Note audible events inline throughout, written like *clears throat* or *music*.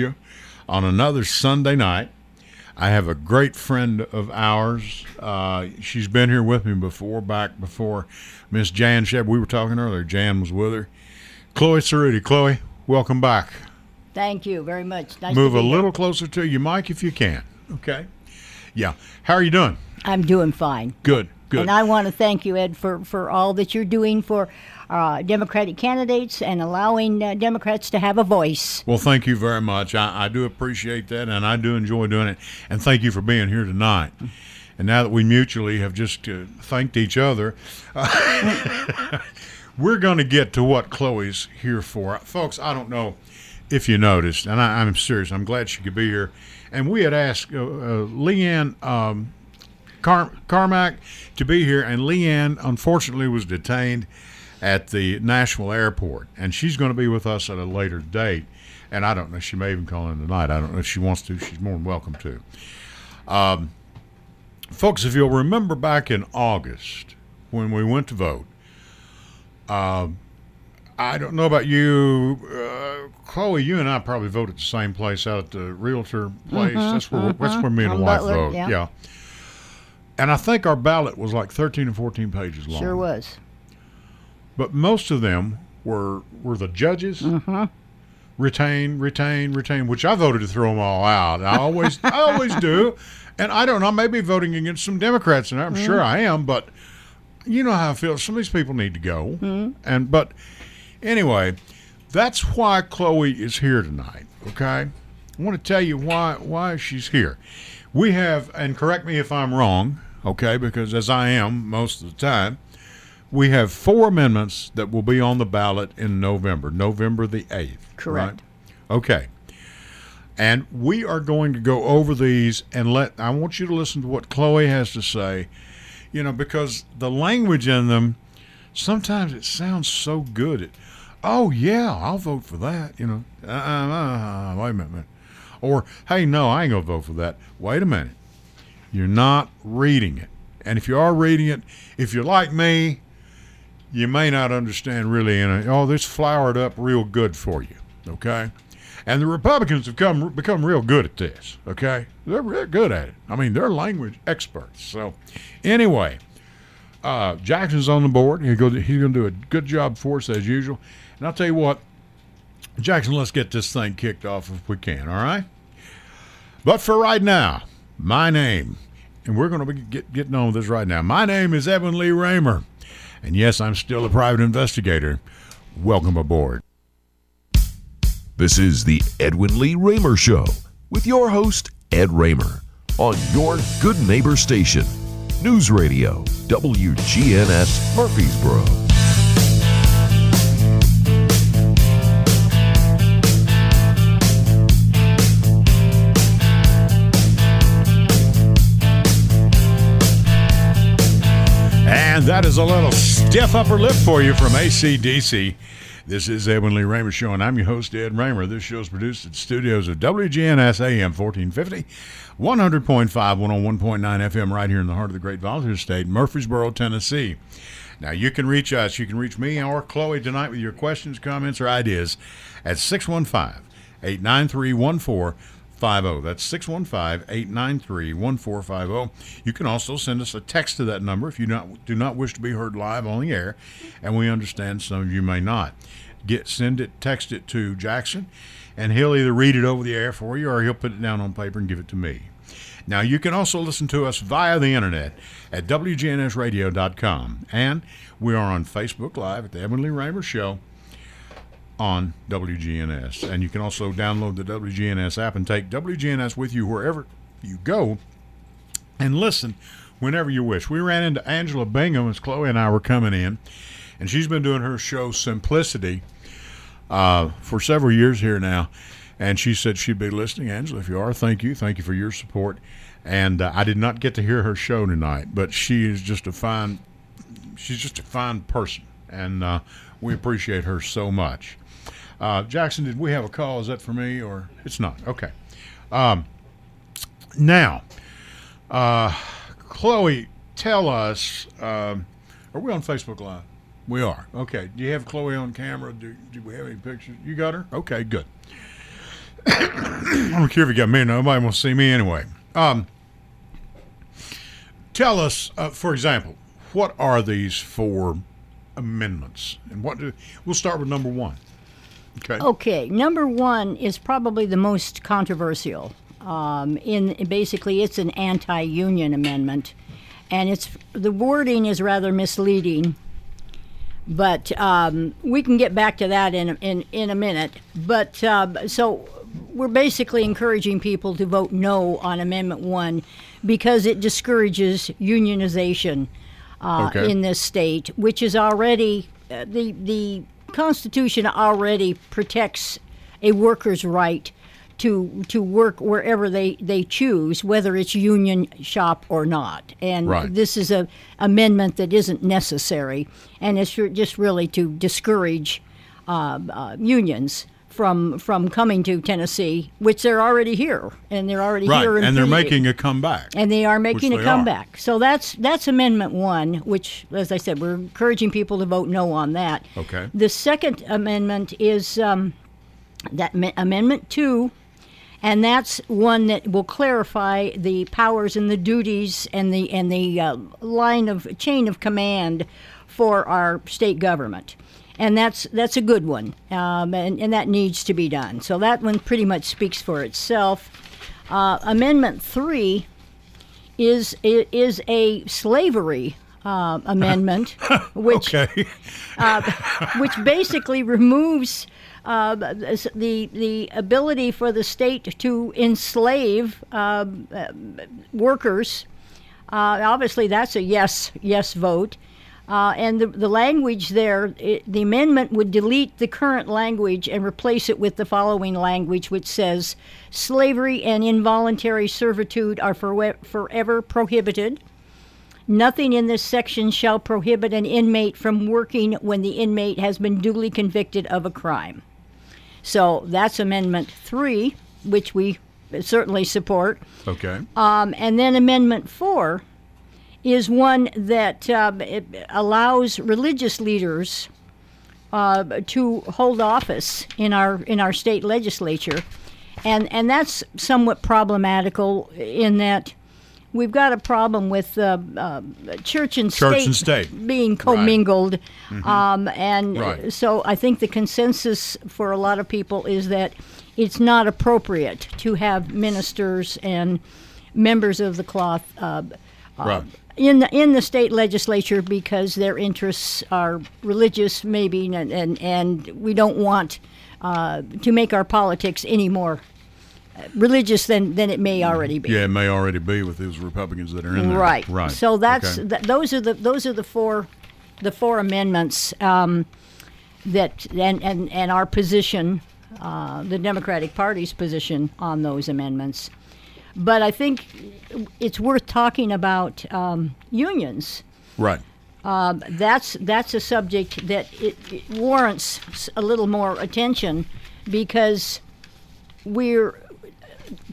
you on another Sunday night. I have a great friend of ours. Uh, she's been here with me before, back before Miss Jan Shep. We were talking earlier. Jan was with her. Chloe Cerruti. Chloe, welcome back. Thank you very much. Nice Move a be here. little closer to you, Mike, if you can. Okay. Yeah. How are you doing? I'm doing fine. Good. Good. And I want to thank you, Ed, for, for all that you're doing for uh, Democratic candidates and allowing uh, Democrats to have a voice. Well, thank you very much. I, I do appreciate that, and I do enjoy doing it. And thank you for being here tonight. And now that we mutually have just uh, thanked each other, *laughs* we're going to get to what Chloe's here for. Folks, I don't know if you noticed, and I, I'm serious, I'm glad she could be here. And we had asked uh, uh, Leanne um, Car- Carmack to be here, and Leanne unfortunately was detained at the Nashville airport, and she's going to be with us at a later date. And I don't know, she may even call in tonight. I don't know if she wants to. She's more than welcome to. Um, folks, if you'll remember back in August when we went to vote, um, I don't know about you, uh, Chloe. You and I probably voted the same place out at the Realtor place. that's where that's where me and On wife vote. yeah. yeah. And I think our ballot was like 13 or 14 pages long. Sure was. But most of them were were the judges. Mm-hmm. Retain, retain, retain. Which I voted to throw them all out. I always, I always do. And I don't know. I may be voting against some Democrats, and I'm mm. sure I am. But you know how I feel. Some of these people need to go. Mm. And but anyway, that's why Chloe is here tonight. Okay, I want to tell you why why she's here. We have, and correct me if I'm wrong. Okay, because as I am most of the time, we have four amendments that will be on the ballot in November, November the 8th. Correct. right? Okay. And we are going to go over these and let, I want you to listen to what Chloe has to say, you know, because the language in them, sometimes it sounds so good. It, oh, yeah, I'll vote for that, you know. Uh, uh, uh, wait a minute. Or, hey, no, I ain't going to vote for that. Wait a minute. You're not reading it. And if you are reading it, if you're like me, you may not understand really in. Oh, this flowered up real good for you, okay? And the Republicans have come become real good at this, okay? They're real good at it. I mean, they're language experts. So, anyway, uh, Jackson's on the board. He goes, he's going to do a good job for us as usual. And I'll tell you what, Jackson, let's get this thing kicked off if we can, all right? But for right now, my name, and we're going to be get, getting on with this right now. My name is Edwin Lee Raymer. And yes, I'm still a private investigator. Welcome aboard. This is the Edwin Lee Raymer Show with your host, Ed Raymer, on your good neighbor station, News Radio, WGNS Murfreesboro. And that is a little stiff upper lip for you from ACDC. This is Edwin Lee Raymer Show, and I'm your host, Ed Raymer. This show is produced at studios of WGNS AM 1450, 100.5, 101.9 FM, right here in the heart of the great volunteer state, Murfreesboro, Tennessee. Now, you can reach us. You can reach me or Chloe tonight with your questions, comments, or ideas at 615 893 1450. That's 615 893 1450. You can also send us a text to that number if you not, do not wish to be heard live on the air, and we understand some of you may not. Get Send it, text it to Jackson, and he'll either read it over the air for you or he'll put it down on paper and give it to me. Now, you can also listen to us via the internet at WGNSradio.com. And we are on Facebook Live at the Edwin Lee Raymer Show on WGNS. And you can also download the WGNS app and take WGNS with you wherever you go and listen whenever you wish. We ran into Angela Bingham as Chloe and I were coming in, and she's been doing her show Simplicity uh, for several years here now. And she said she'd be listening. Angela, if you are, thank you. Thank you for your support. And uh, I did not get to hear her show tonight, but she is just a fine, she's just a fine person. And uh, we appreciate her so much. Uh, Jackson, did we have a call? Is that for me or it's not? Okay. Um, now, uh, Chloe, tell us. Um, are we on Facebook Live? We are. Okay. Do you have Chloe on camera? Do, do we have any pictures? You got her? Okay, good. *coughs* I don't care if you got me. Nobody will see me anyway. Um, tell us, uh, for example, what are these four amendments, and what do we'll start with number one. Okay. Okay, number one is probably the most controversial. Um, in basically, it's an anti-union amendment, and it's the wording is rather misleading. But um, we can get back to that in in in a minute. But uh, so we're basically encouraging people to vote no on Amendment One because it discourages unionization uh, Okay. in this state, which is already uh, the the Constitution already protects a worker's right to to work wherever they, they choose, whether it's union shop or not. And Right. this is a amendment that isn't necessary, and it's just really to discourage uh, uh, unions from from coming to Tennessee, which they're already here, and they're already right, here, and they're making a comeback. and they are making a are. comeback. So that's that's Amendment One, which, as I said, we're encouraging people to vote no on that. Okay. The second amendment is um, that ma- Amendment Two, and that's one that will clarify the powers and the duties and the and the uh, line of chain of command for our state government. And that's that's a good one, um, and, and that needs to be done. So that one pretty much speaks for itself. Uh, amendment three is is a slavery uh, *laughs* amendment, which okay. which basically removes uh, the the ability for the state to enslave um, uh, workers. Uh, obviously, that's a yes yes vote. Uh, and the, the language there, it, the amendment would delete the current language and replace it with the following language, which says slavery and involuntary servitude are for, forever prohibited. Nothing in this section shall prohibit an inmate from working when the inmate has been duly convicted of a crime. So that's Amendment 3, which we certainly support. Okay. Um, and then Amendment 4 is one that um, allows religious leaders uh, to hold office in our in our state legislature, and and that's somewhat problematical in that we've got a problem with uh, uh, church and Church state, and state. being commingled, um, and Right. so I think the consensus for a lot of people is that it's not appropriate to have ministers and members of the cloth. Uh, right. in the in the state legislature because their interests are religious, maybe, and and, and we don't want uh, to make our politics any more uh, religious than, than it may already be. Yeah, it may already be with those Republicans that are in there. Right. Right. So that's Okay. th- those are the those are the four the four amendments um, that and, and and our position, uh, the Democratic Party's position on those amendments. But I think it's worth talking about um, unions. right. Um, that's that's a subject that it, it warrants a little more attention because we're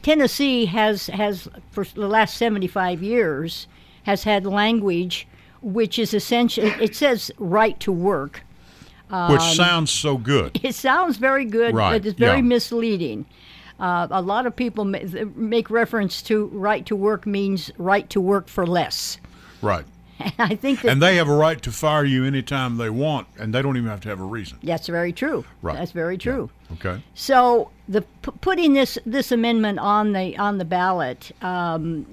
Tennessee has has for the last 75 years has had language which is essential it says right to work Which sounds so good. *laughs* it sounds very good Right, but it's very yeah. misleading uh, a lot of people make reference to right to work means right to work for less Right. *laughs* and I think that And they have a right to fire you anytime they want, and they don't even have to have a reason. that's very true Right. that's very true Okay. So the p- putting this this amendment on the on the ballot um,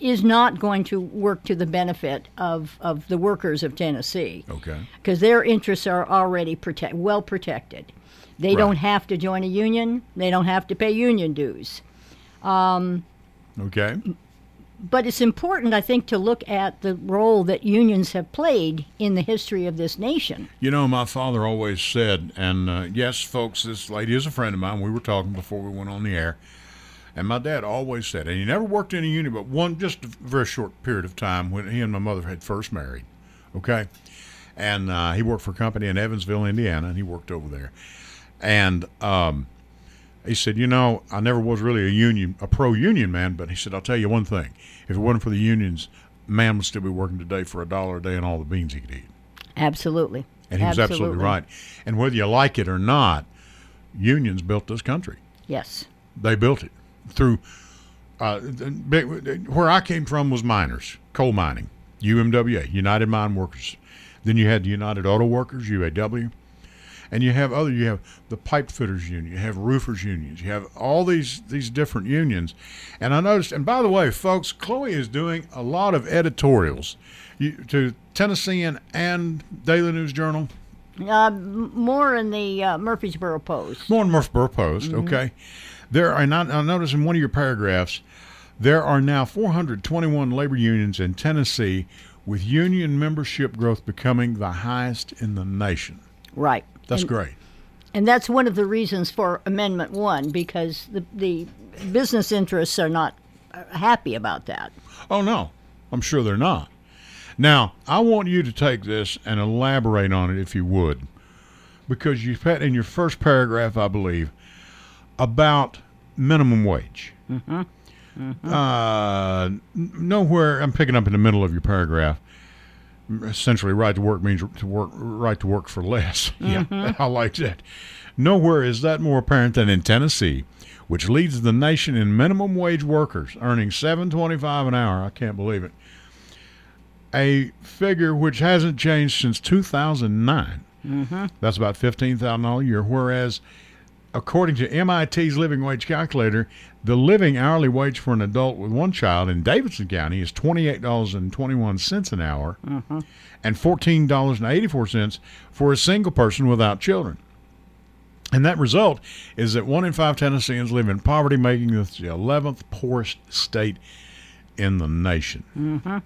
is not going to work to the benefit of, of the workers of Tennessee Okay. because their interests are already protect well protected. They Right. don't have to join a union. They don't have to pay union dues. Okay. But it's important, I think, to look at the role that unions have played in the history of this nation. You know, my father always said, and uh, yes, folks, this lady is a friend of mine. We were talking before we went on the air. And my dad always said, and he never worked in a union, but one just a very short period of time when he and my mother had first married. Okay. And uh, he worked for a company in Evansville, Indiana, and he worked over there. And um, he said, you know, I never was really a union, a pro-union man, but he said, I'll tell you one thing: if it wasn't for the unions, man would still be working today for a dollar a day and all the beans he could eat. Absolutely. And he was absolutely right. And whether you like it or not, unions built this country. Yes. They built it through. Uh, where I came from was miners, coal mining, UMWA, United Mine Workers. Then you had the United Auto Workers, UAW, and you have other. You have the pipe fitters union, you have roofers unions, you have all these these different unions. And I noticed. And by the way, folks, Chloe is doing a lot of editorials you, to Tennessean and Daily News Journal. Uh, more in the uh, Murfreesboro Post. More in Murfreesboro Post, okay. There are not. I noticed in one of your paragraphs, there are now 421 labor unions in Tennessee, with union membership growth becoming the highest in the nation. Right. That's and, great. And that's one of the reasons for Amendment 1 because the, the business interests are not uh, happy about that. Oh no, I'm sure they're not. Now, I want you to take this and elaborate on it if you would, because you've had in your first paragraph, I believe, about minimum wage. Uh, n- nowhere, I'm picking up in the middle of your paragraph. Essentially, right to work means to work right to work for less. *laughs* Yeah, mm-hmm. I like that. Nowhere is that more apparent than in Tennessee, which leads the nation in minimum wage workers, earning seven twenty-five an hour. I can't believe it. A figure which hasn't changed since two thousand nine. Mm-hmm. That's about fifteen thousand dollars a year. Whereas, according to MIT's living wage calculator, the living hourly wage for an adult with one child in Davidson County is twenty eight dollars and twenty one cents an hour, and fourteen dollars and eighty four cents for a single person without children. And that result is that one in five Tennesseans live in poverty, making this the eleventh poorest state in the nation. Mm-hmm.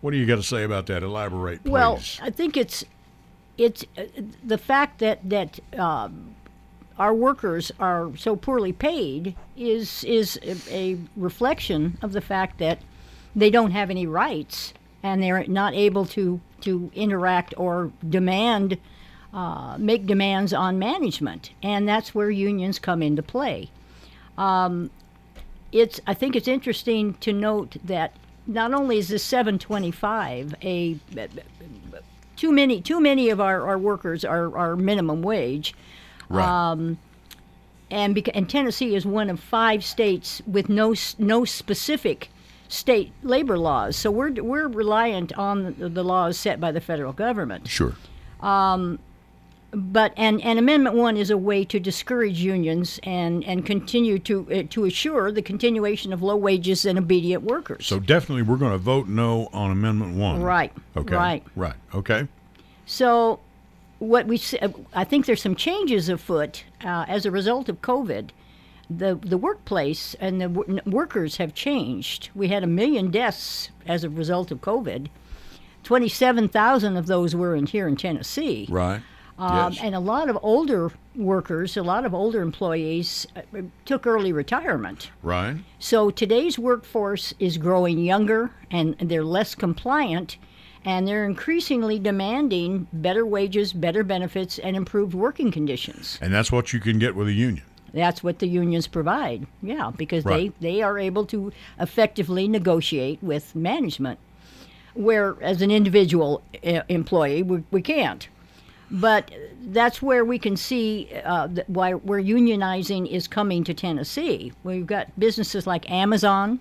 What do you got to say about that? Elaborate, please. Well, I think it's it's uh, the fact that that um, our workers are so poorly paid is is a, reflection of the fact that they don't have any rights and they're not able to to interact or demand uh, make demands on management, and that's where unions come into play. Um, it's I think it's interesting to note that not only is this 725 a too many too many of our, our workers are, are minimum wage right. um, and beca- and Tennessee is one of five states with no no specific state labor laws so we're we're reliant on the, the laws set by the federal government sure. Um, but and, and amendment 1 is a way to discourage unions and and continue to uh, to assure the continuation of low wages and obedient workers So definitely, we're going to vote no on Amendment One. Right, Okay. right. Right. Okay. So, what we see, I think there's some changes afoot uh, as a result of COVID. The the workplace and the w- workers have changed. We had a million deaths as a result of COVID. Twenty-seven thousand of those were in here in Tennessee. Right. Um, yes. And a lot of older workers, a lot of older employees uh, took early retirement. right. So today's workforce is growing younger and they're less compliant and they're increasingly demanding better wages, better benefits, and improved working conditions. And that's what you can get with a union. That's what the unions provide. Yeah, because Right. they, they are able to effectively negotiate with management, where as an individual uh, employee, we, we can't. But that's where we can see uh, th- why where unionizing is coming to Tennessee. We've got businesses like Amazon,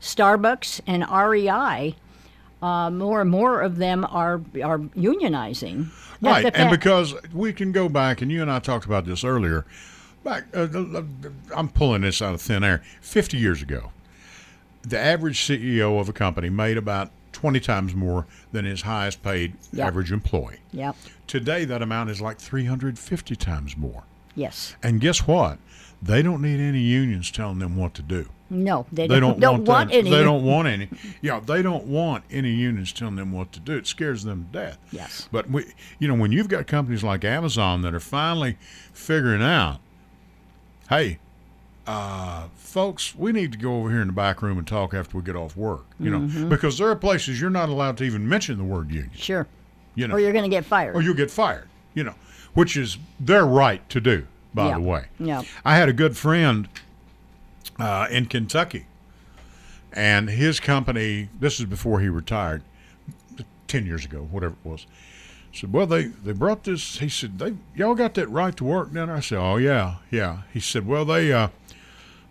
Starbucks, and REI. Uh, more and more of them are are unionizing. Right. And because we can go back, and you and I talked about this earlier. Back, uh, I'm pulling this out of thin air. 50 years ago, the average CEO of a company made about 20 times more than his highest paid Yeah. average employee. Yep. Today, that amount is like 350 times more. Yes. And guess what? They don't need any unions telling them what to do. No, they, They don't, don't want *laughs* that. any. They don't want any. Yeah, they don't want any unions telling them what to do. It scares them to death. Yes. But we, you know, when you've got companies like Amazon that are finally figuring out, hey, uh, folks, we need to go over here in the back room and talk after we get off work. You know, Mm-hmm. because there are places you're not allowed to even mention the word union. Sure. You know, Or you're going to get fired. or you'll get fired. You know, which is their right to do. By Yeah. the way, Yeah. I had a good friend uh, in Kentucky, and his company. This is before he retired, ten years ago, whatever it was. Said, well, they they brought this. He said, they y'all got that right to work down there. I said, oh yeah, yeah. He said, well, they uh,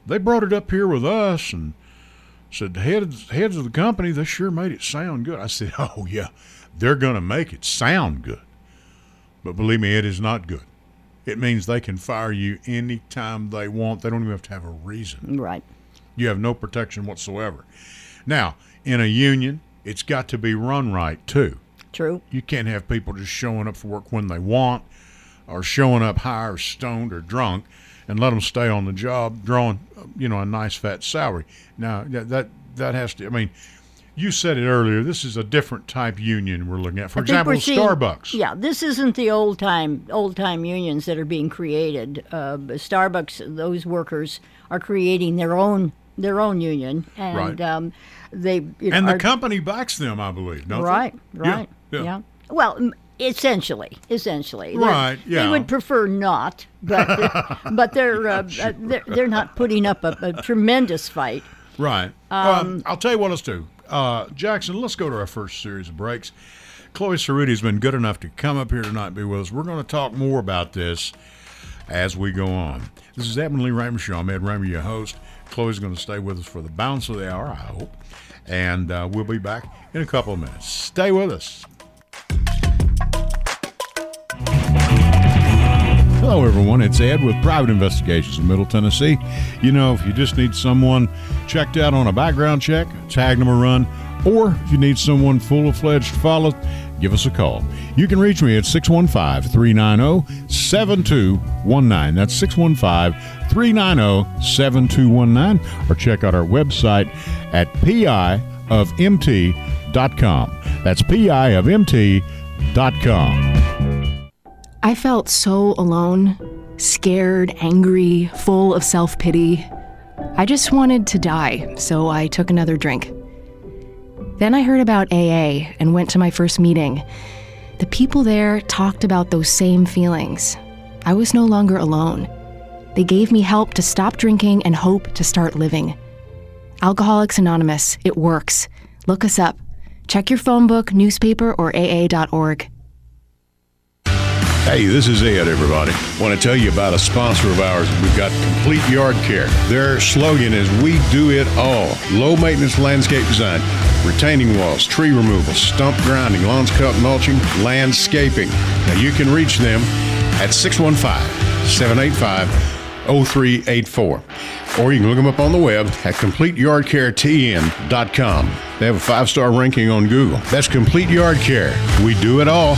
they brought it up here with us and said the heads heads of the company they sure made it sound good. I said, *laughs* oh yeah, they're going to make it sound good, but believe me, it is not good. It means they can fire you anytime they want. They don't even have to have a reason. Right. You have no protection whatsoever. Now, in a union, it's got to be run right too. True. You can't have people just showing up for work when they want or showing up high or stoned or drunk and let them stay on the job drawing, you know, a nice fat salary. Now, that that, that has to, I mean, you said it earlier. This is a different type union we're looking at. For I example, seeing- Starbucks. Yeah, this isn't the old time old time unions that are being created. Uh, Starbucks, those workers are creating their own their own union, and Right. um, they And the are- company backs them, I believe. Don't they? right, Yeah, right, yeah. Well, essentially, essentially, They're- Right, yeah. They would prefer not, but *laughs* but they're uh, uh, they're, they're not putting up a, a tremendous fight. Right. Um, I'll tell you what let's do. Uh, Jackson, let's go to our first series of breaks. Chloe Cerruti has been good enough to come up here tonight and be with us. We're going to talk more about this as we go on. This is Raymer Show. I'm Ed Raymer, your host. Chloe's going to stay with us for the balance of the hour, I hope. And uh, we'll be back in a couple of minutes. Stay with us. Hello, everyone. It's Ed with Private Investigations in Middle Tennessee. You know, if you just need someone checked out on a background check, tag them a run, or if you need someone full of fledged follow, give us a call. You can reach me at 615 390 7219. That's 615 390 7219. Or check out our website at piofmt.com. That's piofmt.com. I felt so alone, scared, angry, full of self pity. I just wanted to die, so I took another drink. Then I heard about AA and went to my first meeting. The people there talked about those same feelings. I was no longer alone. They gave me help to stop drinking and hope to start living. Alcoholics Anonymous, it works. Look us up. Check your phone book, newspaper, or AA.org. Hey, this is Ed, everybody. Want to tell you about a sponsor of ours. We've got Complete Yard Care. Their slogan is We Do It All. Low maintenance landscape design, retaining walls, tree removal, stump grinding, lawns cut, mulching, landscaping. Now you can reach them at 615 785 0384. Or you can look them up on the web at CompleteYardCareTN.com. They have a five star ranking on Google. That's Complete Yard Care. We do it all.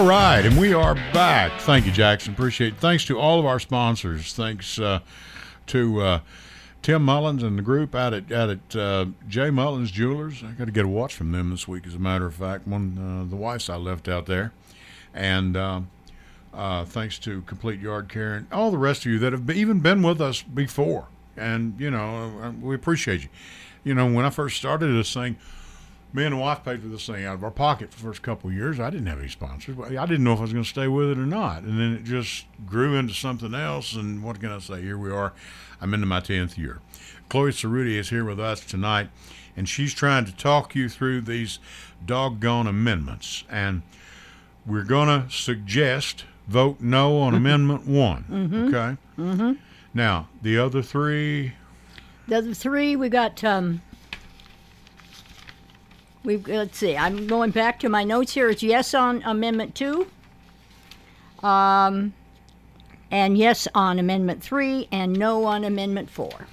All right, and we are back. Thank you, Jackson. Appreciate it. Thanks to all of our sponsors. Thanks uh, to uh, Tim Mullins and the group out at out at uh, J Mullins Jewelers. I got to get a watch from them this week, as a matter of fact. One uh, the wife's I left out there, and um, uh, thanks to Complete Yard Care and all the rest of you that have be- even been with us before. And you know, uh, we appreciate you. You know, when I first started this thing me and the wife paid for this thing out of our pocket for the first couple of years. I didn't have any sponsors. But I didn't know if I was going to stay with it or not. And then it just grew into something else. And what can I say? Here we are. I'm into my 10th year. Chloe Cerruti is here with us tonight, and she's trying to talk you through these doggone amendments. And we're going to suggest vote no on Amendment 1. Okay? Mm-hmm. Now, the other three, The other three, we got. Um, we've let's see. I'm going back to my notes here. It's yes on Amendment two. Um, and yes on Amendment three, and no on Amendment four.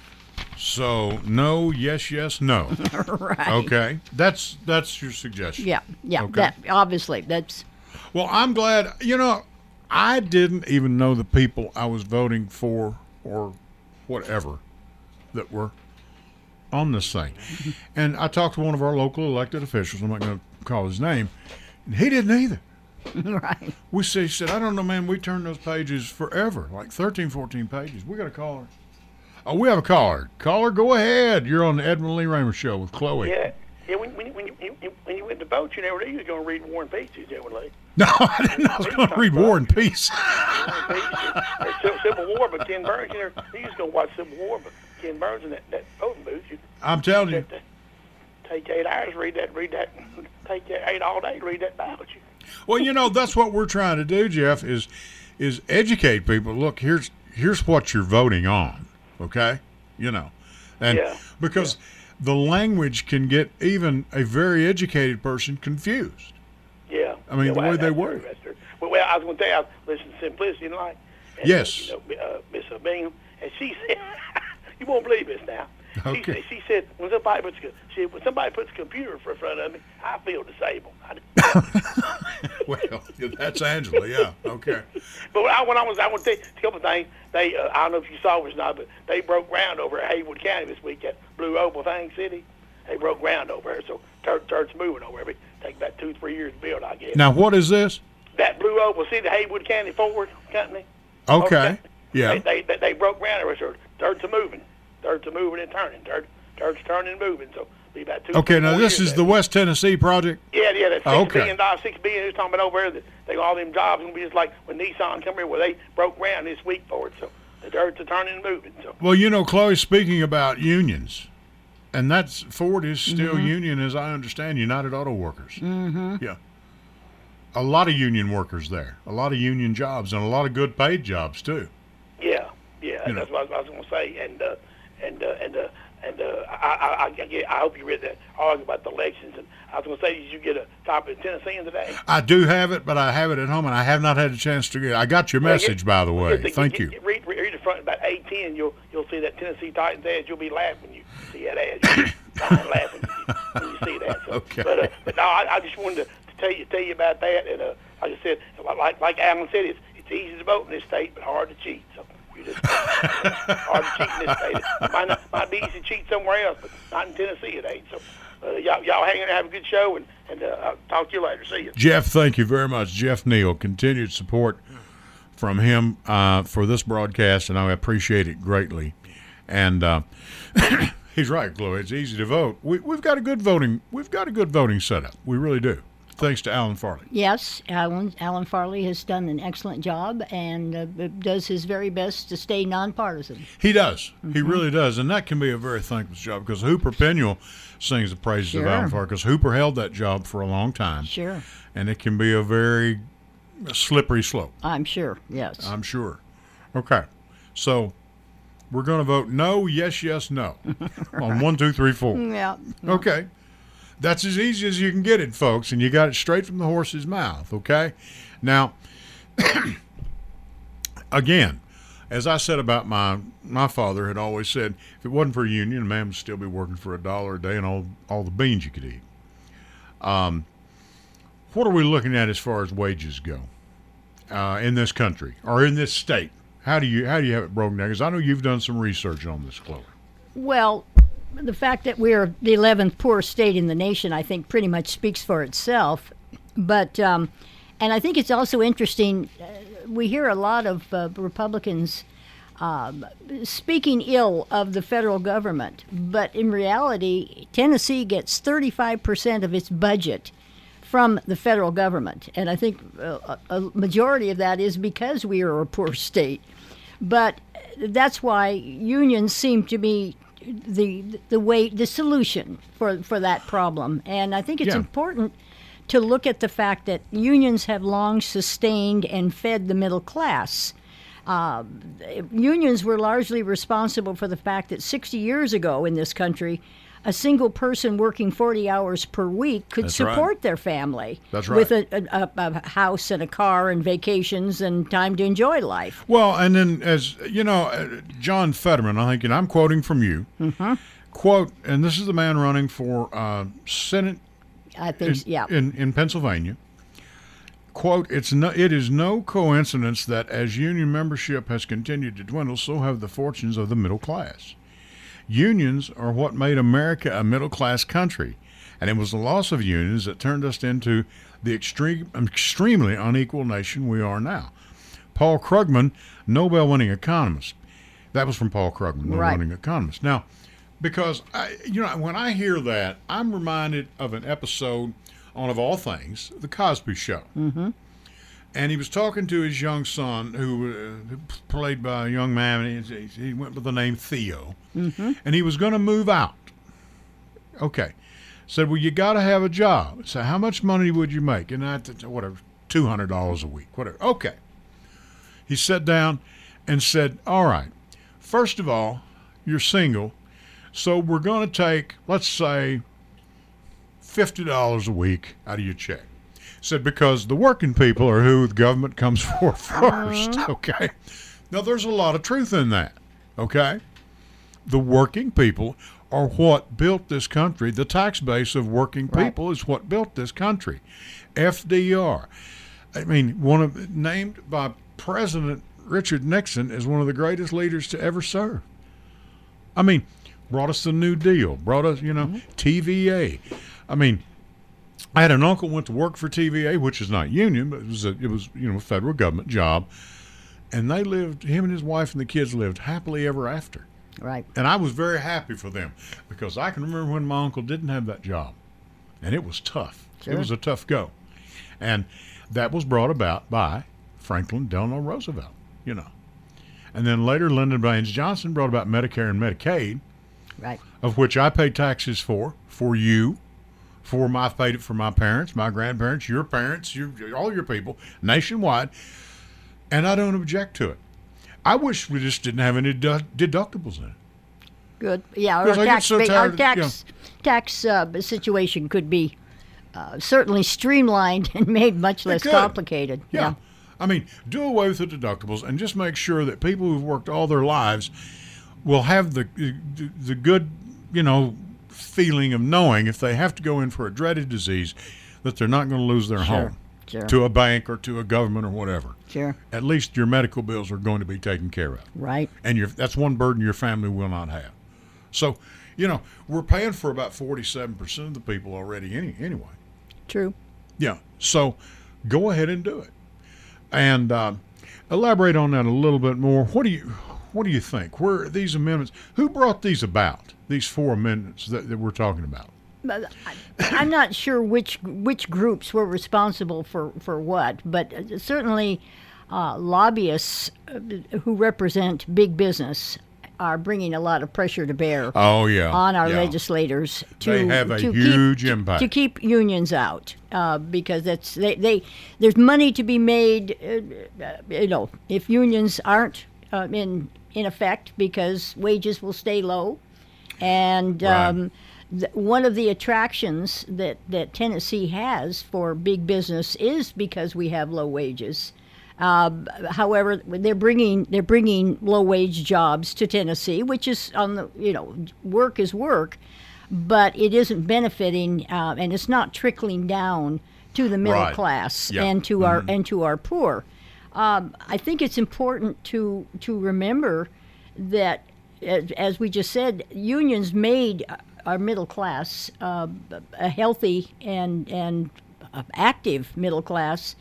so no, yes, yes, no. *laughs* right. Okay, that's that's your suggestion. Yeah. Yeah. Okay. That obviously that's Well, I'm glad. You know, I didn't even know the people I was voting for or whatever that were on this thing. *laughs* And I talked to one of our local elected officials. I'm not going to call his name. And he didn't either. *laughs* right. We said, he said, I don't know, man. We turned those pages forever, like 13, 14 pages. We got a caller. Oh, we have a caller. Caller, go ahead. You're on the Edwin Lee Raymer show with Chloe. Yeah, yeah. When, when, you- when, you, you- when you went to vote, you never knew you was going to read War and Peace. You never like *laughs* No, I didn't know I was going to read War and Peace. War and Peace, or Civil, Civil War, but Ken Burns. You never, you just going to watch Civil War, but Ken Burns in that, that voting booth. I'm telling you. take eight hours, read that, read that, take eight all day, read that. Well, you know that's what we're trying to do, Jeff. Is is educate people. Look, here's here's what you're voting on. Okay, you know, and Yeah. because the language can get even a very educated person confused. yeah. I mean, yeah, the way they true, were. That's true. Well, well, I was going to tell you, I listened to Simplicity and like. And, Yes. You know, uh, Miss Bingham, and she said, *laughs* "You won't believe this now." She, Okay. said, she said, "When somebody puts, a- she when somebody puts a computer in front of me, I feel disabled." *laughs* Well, that's Angela. Yeah. Okay. *laughs* But when I, when I was, I want to tell you a couple of things. They, uh, I don't know if you saw it or not, but they broke ground over at Haywood County this week at Blue Oval Thing City. They broke ground over there, so church, church moving over there. It take about two, three years to build, I guess. Now, what is this? That Blue Oval City, Haywood County Ford Company. Okay. Yeah. They, they, they, they broke ground over there. So are moving. Church are moving and turning. Church, church turning and moving. So be about two. Okay. Now, this is there. the West Tennessee project. Yeah, yeah, that's six Oh, billion okay. dollars, six billion. Who's talking about over there? That they all them jobs gonna be just like when Nissan come here, where they broke ground this week for it. So the dirt's are turning and moving. So Well, you know, Chloe, speaking about unions, and that's Ford is still Mm-hmm. union, as I understand, United Auto Workers. Mm-hmm. Yeah. A lot of union workers there, a lot of union jobs, and a lot of good paid jobs, too. yeah, yeah, You know. that's what I was, was gonna say. And uh, and uh, and uh, and uh, I, I, I, get, I hope you read that article about the elections. And I was gonna say, did you get a copy of Tennessean today? I do have it, but I have it at home, and I have not had a chance to get I got your message, by the way. Get Thank get- you. Read, read, the front about eight ten. You'll you'll see that Tennessee Titans ad. You'll be laughing you see that ad. You'll *coughs* laughing when you, when you see that. So, Okay. But, uh, but no, I, I just wanted to, to tell you tell you about that. And uh, like I said, like like Alan said, it's it's easy to vote in this state, but hard to cheat. So you hard to *laughs* cheat in this state. Might not, might be easy to cheat somewhere else, but not in Tennessee. It ain't. So uh, y'all y'all hang in there, have a good show, and and uh, I'll talk to you later. See you. Jeff, thank you very much. Jeff Neal, continued support from him uh, for this broadcast, and I appreciate it greatly. And uh, *coughs* he's right, Chloe. It's easy to vote. We, we've got a good voting. We've got a good voting setup. We really do. Thanks to Alan Farley. Yes, Alan, Alan Farley has done an excellent job and uh, does his very best to stay nonpartisan. He does. He really does, and that can be a very thankless job because Hooper Penuel sings the praises of Alan Farley because Hooper held that job for a long time, Sure, and it can be a very slippery slope. I'm sure. Yes. I'm sure. Okay. So we're going to vote no, yes, yes, no *laughs* on one, two, three, four. yeah. Okay. That's as easy as you can get it, folks, and you got it straight from the horse's mouth. Okay. Now, *clears throat* again, as I said about my my father had always said, if it wasn't for a union, a man would still be working for a dollar a day and all all the beans you could eat. Um, what are we looking at as far as wages go uh, in this country or in this state? How do you how do you have it broken down? Because I know you've done some research on this, Chloe. Well, the fact that we're the 11th poorest state in the nation, I think, pretty much speaks for itself. But, um, and I think it's also interesting, uh, we hear a lot of uh, Republicans um, speaking ill of the federal government, but in reality, Tennessee gets 35% of its budget from the federal government. And I think uh, a a majority of that is because we are a poor state. But that's why unions seem to be the the way the solution for for that problem. And I think it's Yeah. important to look at the fact that unions have long sustained and fed the middle class. Uh, unions were largely responsible for the fact that 60 years ago in this country, a single person working 40 hours per week could That's right. support their family That's with a, a, a house and a car and vacations and time to enjoy life. Well, and then as you know, uh, John Fetterman, I think, and I'm quoting from you, quote, and this is the man running for uh, Senate I think, in, yeah. in, in Pennsylvania. Quote, it's no, it is no coincidence that as union membership has continued to dwindle, so have the fortunes of the middle class. Unions are what made America a middle class country, and it was the loss of unions that turned us into the extreme, extremely unequal nation we are now. Paul Krugman, Nobel winning economist. That was from Paul Krugman, Nobel Right. winning economist. Now, because I, you know, when I hear that, I'm reminded of an episode on, of all things, The Cosby Show. Mm-hmm. And he was talking to his young son, who uh, played by a young man. And he, he went by the name Theo, mm-hmm. and he was going to move out. Okay, said, well, you got to have a job. So, how much money would you make? And I, whatever, two hundred dollars a week, whatever. Okay. He sat down and said, all right. First of all, you're single, so we're going to take, let's say, fifty dollars a week out of your check. Said because the working people are who the government comes *laughs* for 1st uh-huh. Okay. Now there's a lot of truth in that. Okay. The working people are what built this country. The tax base of working Right. people is what built this country. FDR. I mean, one of named by President Richard Nixon as one of the greatest leaders to ever serve. I mean, brought us the New Deal, brought us, you know, mm-hmm. TVA. I mean, I had an uncle went to work for TVA, which is not union, but it was a, it was you know a federal government job, and they lived. Him and his wife and the kids lived happily ever after, Right. and I was very happy for them because I can remember when my uncle didn't have that job, and it was tough. Sure. It was a tough go, and that was brought about by Franklin Delano Roosevelt, you know, and then later Lyndon Baines Johnson brought about Medicare and Medicaid, Right. of which I pay taxes for, for you, for my it for my parents, my grandparents, your parents, your all your people nationwide, and I don't object to it. I wish we just didn't have any dedu- deductibles in it. Good. Yeah, our Because I get tax, so ba- tired our of- tax, tax uh, situation could be uh, certainly streamlined *laughs* and made much less could. complicated. Yeah. I mean, do away with the deductibles and just make sure that people who've worked all their lives will have the the, the good, you know, feeling of knowing if they have to go in for a dreaded disease that they're not going to lose their Sure, home sure. to a bank or to a government or whatever. Sure. At least your medical bills are going to be taken care of. Right. And your, that's one burden your family will not have. So, you know, we're paying for about 47% of the people already any, anyway. True. Yeah. So go ahead and do it. And uh, elaborate on that a little bit more. What do you what do you think? Where these amendments? Who brought these about? These four amendments that, that we're talking about. But I'm not sure which which groups were responsible for, for what, but certainly uh, lobbyists uh, who represent big business are bringing a lot of pressure to bear Oh yeah. on our yeah. legislators to They have a to huge keep, impact. to keep unions out uh, because that's they, they there's money to be made uh, uh, you know if unions aren't uh, in in effect because wages will stay low and Right. um, th- one of the attractions that, that Tennessee has for big business is because we have low wages. Uh, however, they're bringing they're bringing low wage jobs to Tennessee, which is on the you know work is work, but it isn't benefiting uh, and it's not trickling down to the middle Right. class. Mm-hmm. and to our and to our poor. Um, I think it's important to to remember that, as, as we just said, unions made our middle class uh, a healthy and and uh, active middle class,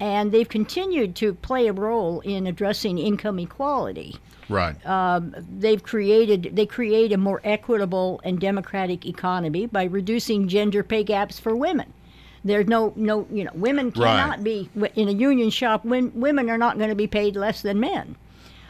and they've continued to play a role in addressing income equality right. they've created they create a more equitable and democratic economy by reducing gender pay gaps for women. There's no no you know women Right. cannot be in a union shop. When women are not going to be paid less than men.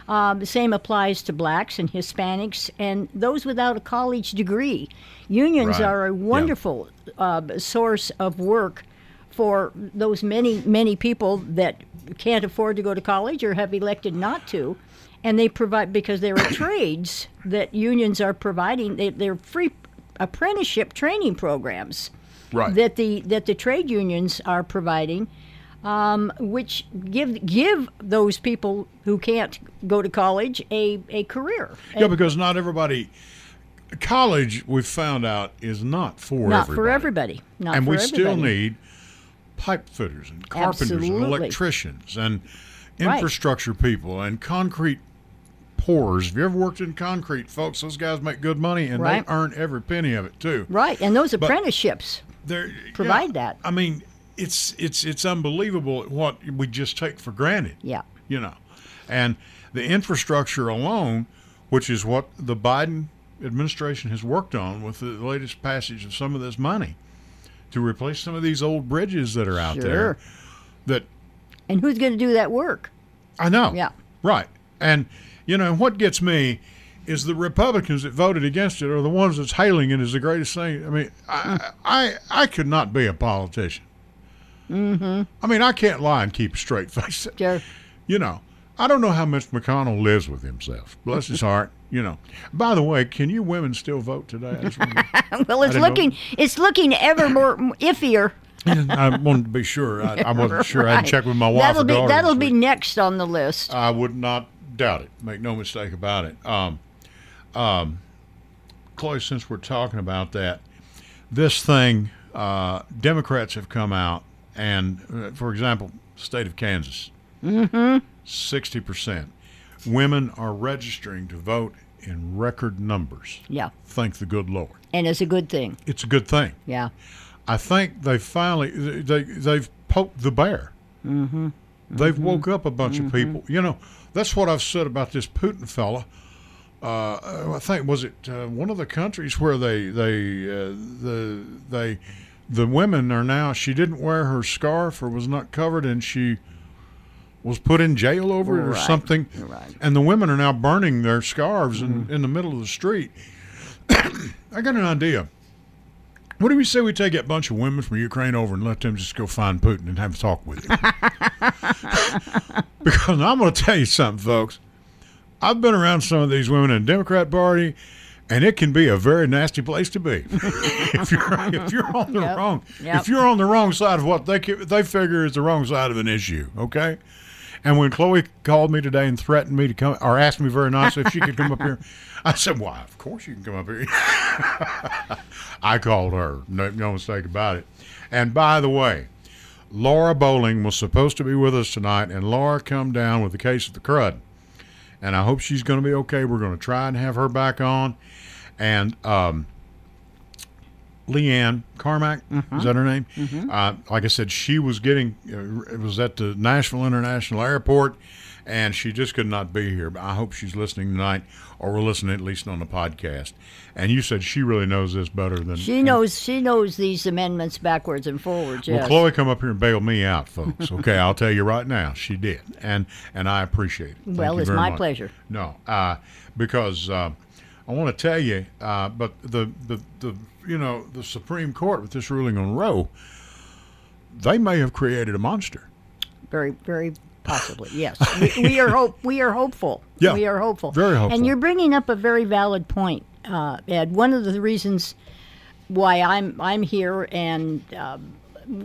Um, the same applies to blacks and Hispanics and those without a college degree. Unions Right. are a Yeah. wonderful uh, source of work for those many, many people that can't afford to go to college or have elected not to. And they provide, because there are *coughs* trades that unions are providing, they, they're free apprenticeship training programs Right. that the that the trade unions are providing, um, which give give those people who can't go to college a, a career. yeah, because not everybody. College, we've found out, is not for not everybody. for everybody. Not and for we everybody. still need pipe fitters and carpenters and electricians and Right. infrastructure people and concrete pourers. Have you ever worked in concrete, folks? Those guys make good money and Right. they earn every penny of it too. Right, and those But- apprenticeships. Provide yeah, that. I mean, it's it's it's unbelievable what we just take for granted. Yeah. You know, and the infrastructure alone, which is what the Biden administration has worked on with the latest passage of some of this money to replace some of these old bridges that are out Sure. there. That And who's going to do that work? I know. Yeah. Right. And you know what gets me is the Republicans that voted against it are the ones that's hailing it as the greatest thing. I mean, I I, I could not be a politician. Mm-hmm. I mean, I can't lie and keep a straight face. *laughs* Sure. You know, I don't know how Mitch McConnell lives with himself. Bless his heart. *laughs* You know. By the way, can you women still vote today? I, just wanted, *laughs* Well, it's didn't know. looking it's looking ever more iffier. I wanted to be sure. I, I wasn't sure. I had to check with my wife. That'll be that'll be next on the list. I would not doubt it. Make no mistake about it. Um, um, Chloe, since we're talking about that, this thing, uh, Democrats have come out, and uh, for example, state of Kansas, 60 percent women are registering to vote in record numbers. Yeah. Thank the good Lord. And it's a good thing. It's a good thing. Yeah. I think they finally they they've poked the bear. Mm-hmm. They've woke up a bunch of people. You know, that's what I've said about this Putin fella. Uh, I think was it uh, one of the countries where they they uh, the they the women are now. She didn't wear her scarf or was not covered, and she was put in jail over it or Right, something. right. And the women are now burning their scarves in, mm-hmm. in the middle of the street. *coughs* I got an idea. What do we say we take that bunch of women from Ukraine over and let them just go find Putin and have a talk with him? *laughs* because I'm going to tell you something, folks. I've been around some of these women in the Democrat Party, and it can be a very nasty place to be *laughs* if you're if you're on the Yep, wrong yep. if you're on the wrong side of what they they figure is the wrong side of an issue. Okay. And when Chloe called me today and threatened me to come, or asked me very nicely if she could come up here, *laughs* I said, "Why? Of course you can come up here." *laughs* I called her. No, no mistake about it. And by the way, Laura Bowling was supposed to be with us tonight, and Laura come down with the case of the crud. And I hope she's going to be okay. We're going to try and have her back on. And um, Leanne Carmack, is that her name? Uh, like I said, she was getting, uh, it was at the Nashville International Airport, and she just could not be here. But I hope she's listening tonight, or we're listening at least on the podcast. And you said she really knows this better than She knows she knows these amendments backwards and forwards. Well, Yes. Chloe come up here and bail me out, folks. Okay, I'll tell you right now, she did, and and I appreciate it. Thank Well, it's my much. pleasure. No, uh, because uh, I want to tell you, uh, but the, the the you know the Supreme Court with this ruling on Roe, they may have created a monster. very very possibly *laughs* yes we, we are hope we are hopeful Yeah, we are hopeful very hopeful. and you're bringing up a very valid point uh, ed one of the reasons why i'm i'm here and um,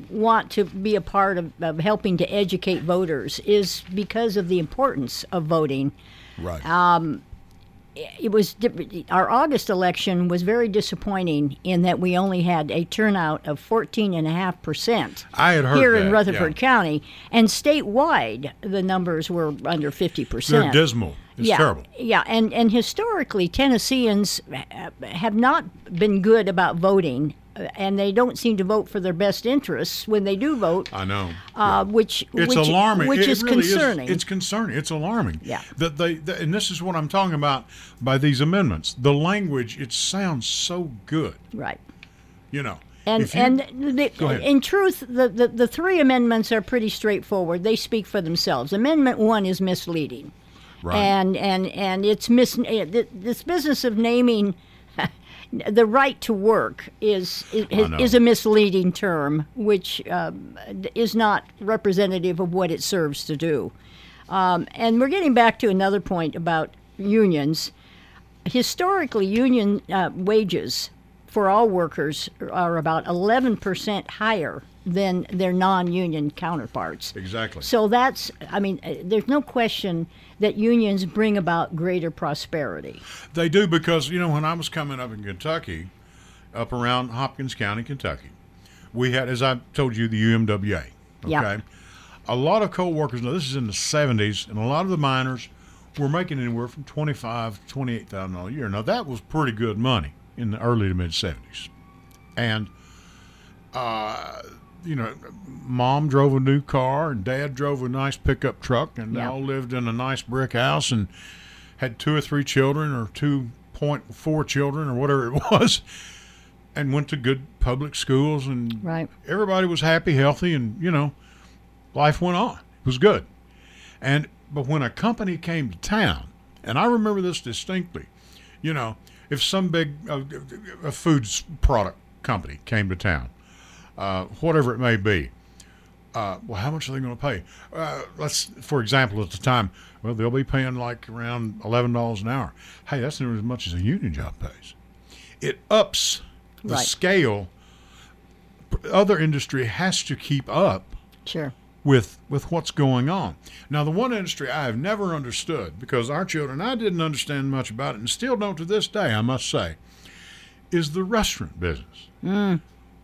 want to be a part of, of helping to educate voters is because of the importance of voting Right. It was our August election was very disappointing in that we only had a turnout of 14.5 percent I had heard here in Rutherford yeah. County, and statewide the numbers were under 50%. They're dismal. It's yeah, terrible. yeah, and and historically Tennesseans have not been good about voting, and they don't seem to vote for their best interests when they do vote, I know. uh, which It's which, alarming. which It is really concerning. It's concerning. It's alarming. Yeah. That they, and this is what I'm talking about by these amendments. The language. It sounds so good. right. You know. And you- and the, in truth, the, the the three amendments are pretty straightforward. They speak for themselves. Amendment one is misleading, Right. and and and it's mis eh, this business of naming the right to work is is, is a misleading term, which um, is not representative of what it serves to do. Um, and we're getting back to another point about unions. Historically, union uh, wages for all workers are about 11% higher than their non union counterparts. exactly. So that's, I mean, uh, there's no question that unions bring about greater prosperity. They do because you know when I was coming up in Kentucky, up around Hopkins County, Kentucky, we had, as I told you, the UMWA. Okay, Yeah. a lot of coal workers. Now this is in the '70s, and a lot of the miners were making anywhere from twenty-five to twenty-eight thousand dollars a year. Now that was pretty good money in the early to mid seventies, and uh, you know, mom drove a new car and dad drove a nice pickup truck, and they all lived in a nice brick house and had two or three children or two point four children or whatever it *laughs* was, and went to good public schools and Right. everybody was happy, healthy, and you know, life went on. It was good. And but when a company came to town, and I remember this distinctly, you know, if some big uh, a foods product company came to town, uh, whatever it may be, uh, well, how much are they going to pay? Uh, let's, for example, at the time, well, they'll be paying like around eleven dollars an hour. Hey, that's nearly as much as a union job pays. It ups the Right. scale. Other industry has to keep up Sure. with with what's going on. Now, the one industry I have never understood because our children, I didn't understand much about it, and still don't to this day, I must say, is the restaurant business.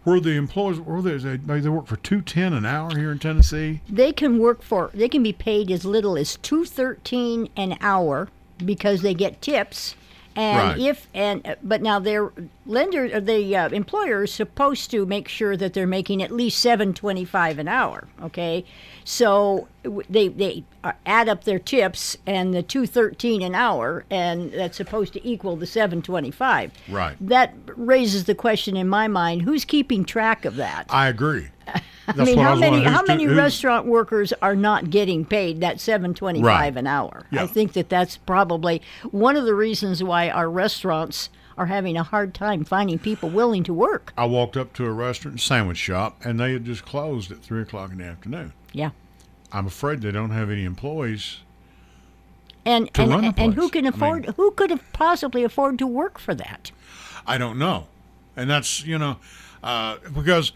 Where the employees, where they, they work for two ten an hour here in Tennessee. They can work for. They can be paid as little as two thirteen an hour because they get tips. And Right. if and uh, but now their lender or the uh, employer is supposed to make sure that they're making at least seven twenty five an hour. Okay, so they they uh, add up their tips and the two thirteen an hour, and that's supposed to equal the seven twenty five. Right. That raises the question in my mind: Who's keeping track of that? I agree. *laughs* I mean, how was many wondering. how many restaurant workers are not getting paid that seven twenty five Right. an hour? Yeah. I think that that's probably one of the reasons why our restaurants are having a hard time finding people willing to work. I walked up to a restaurant sandwich shop, and they had just closed at three o'clock in the afternoon. Yeah. I'm afraid they don't have any employees. And To and, run the and who can I afford mean- who could have possibly afford to work for that? I don't know, and that's you know, uh, because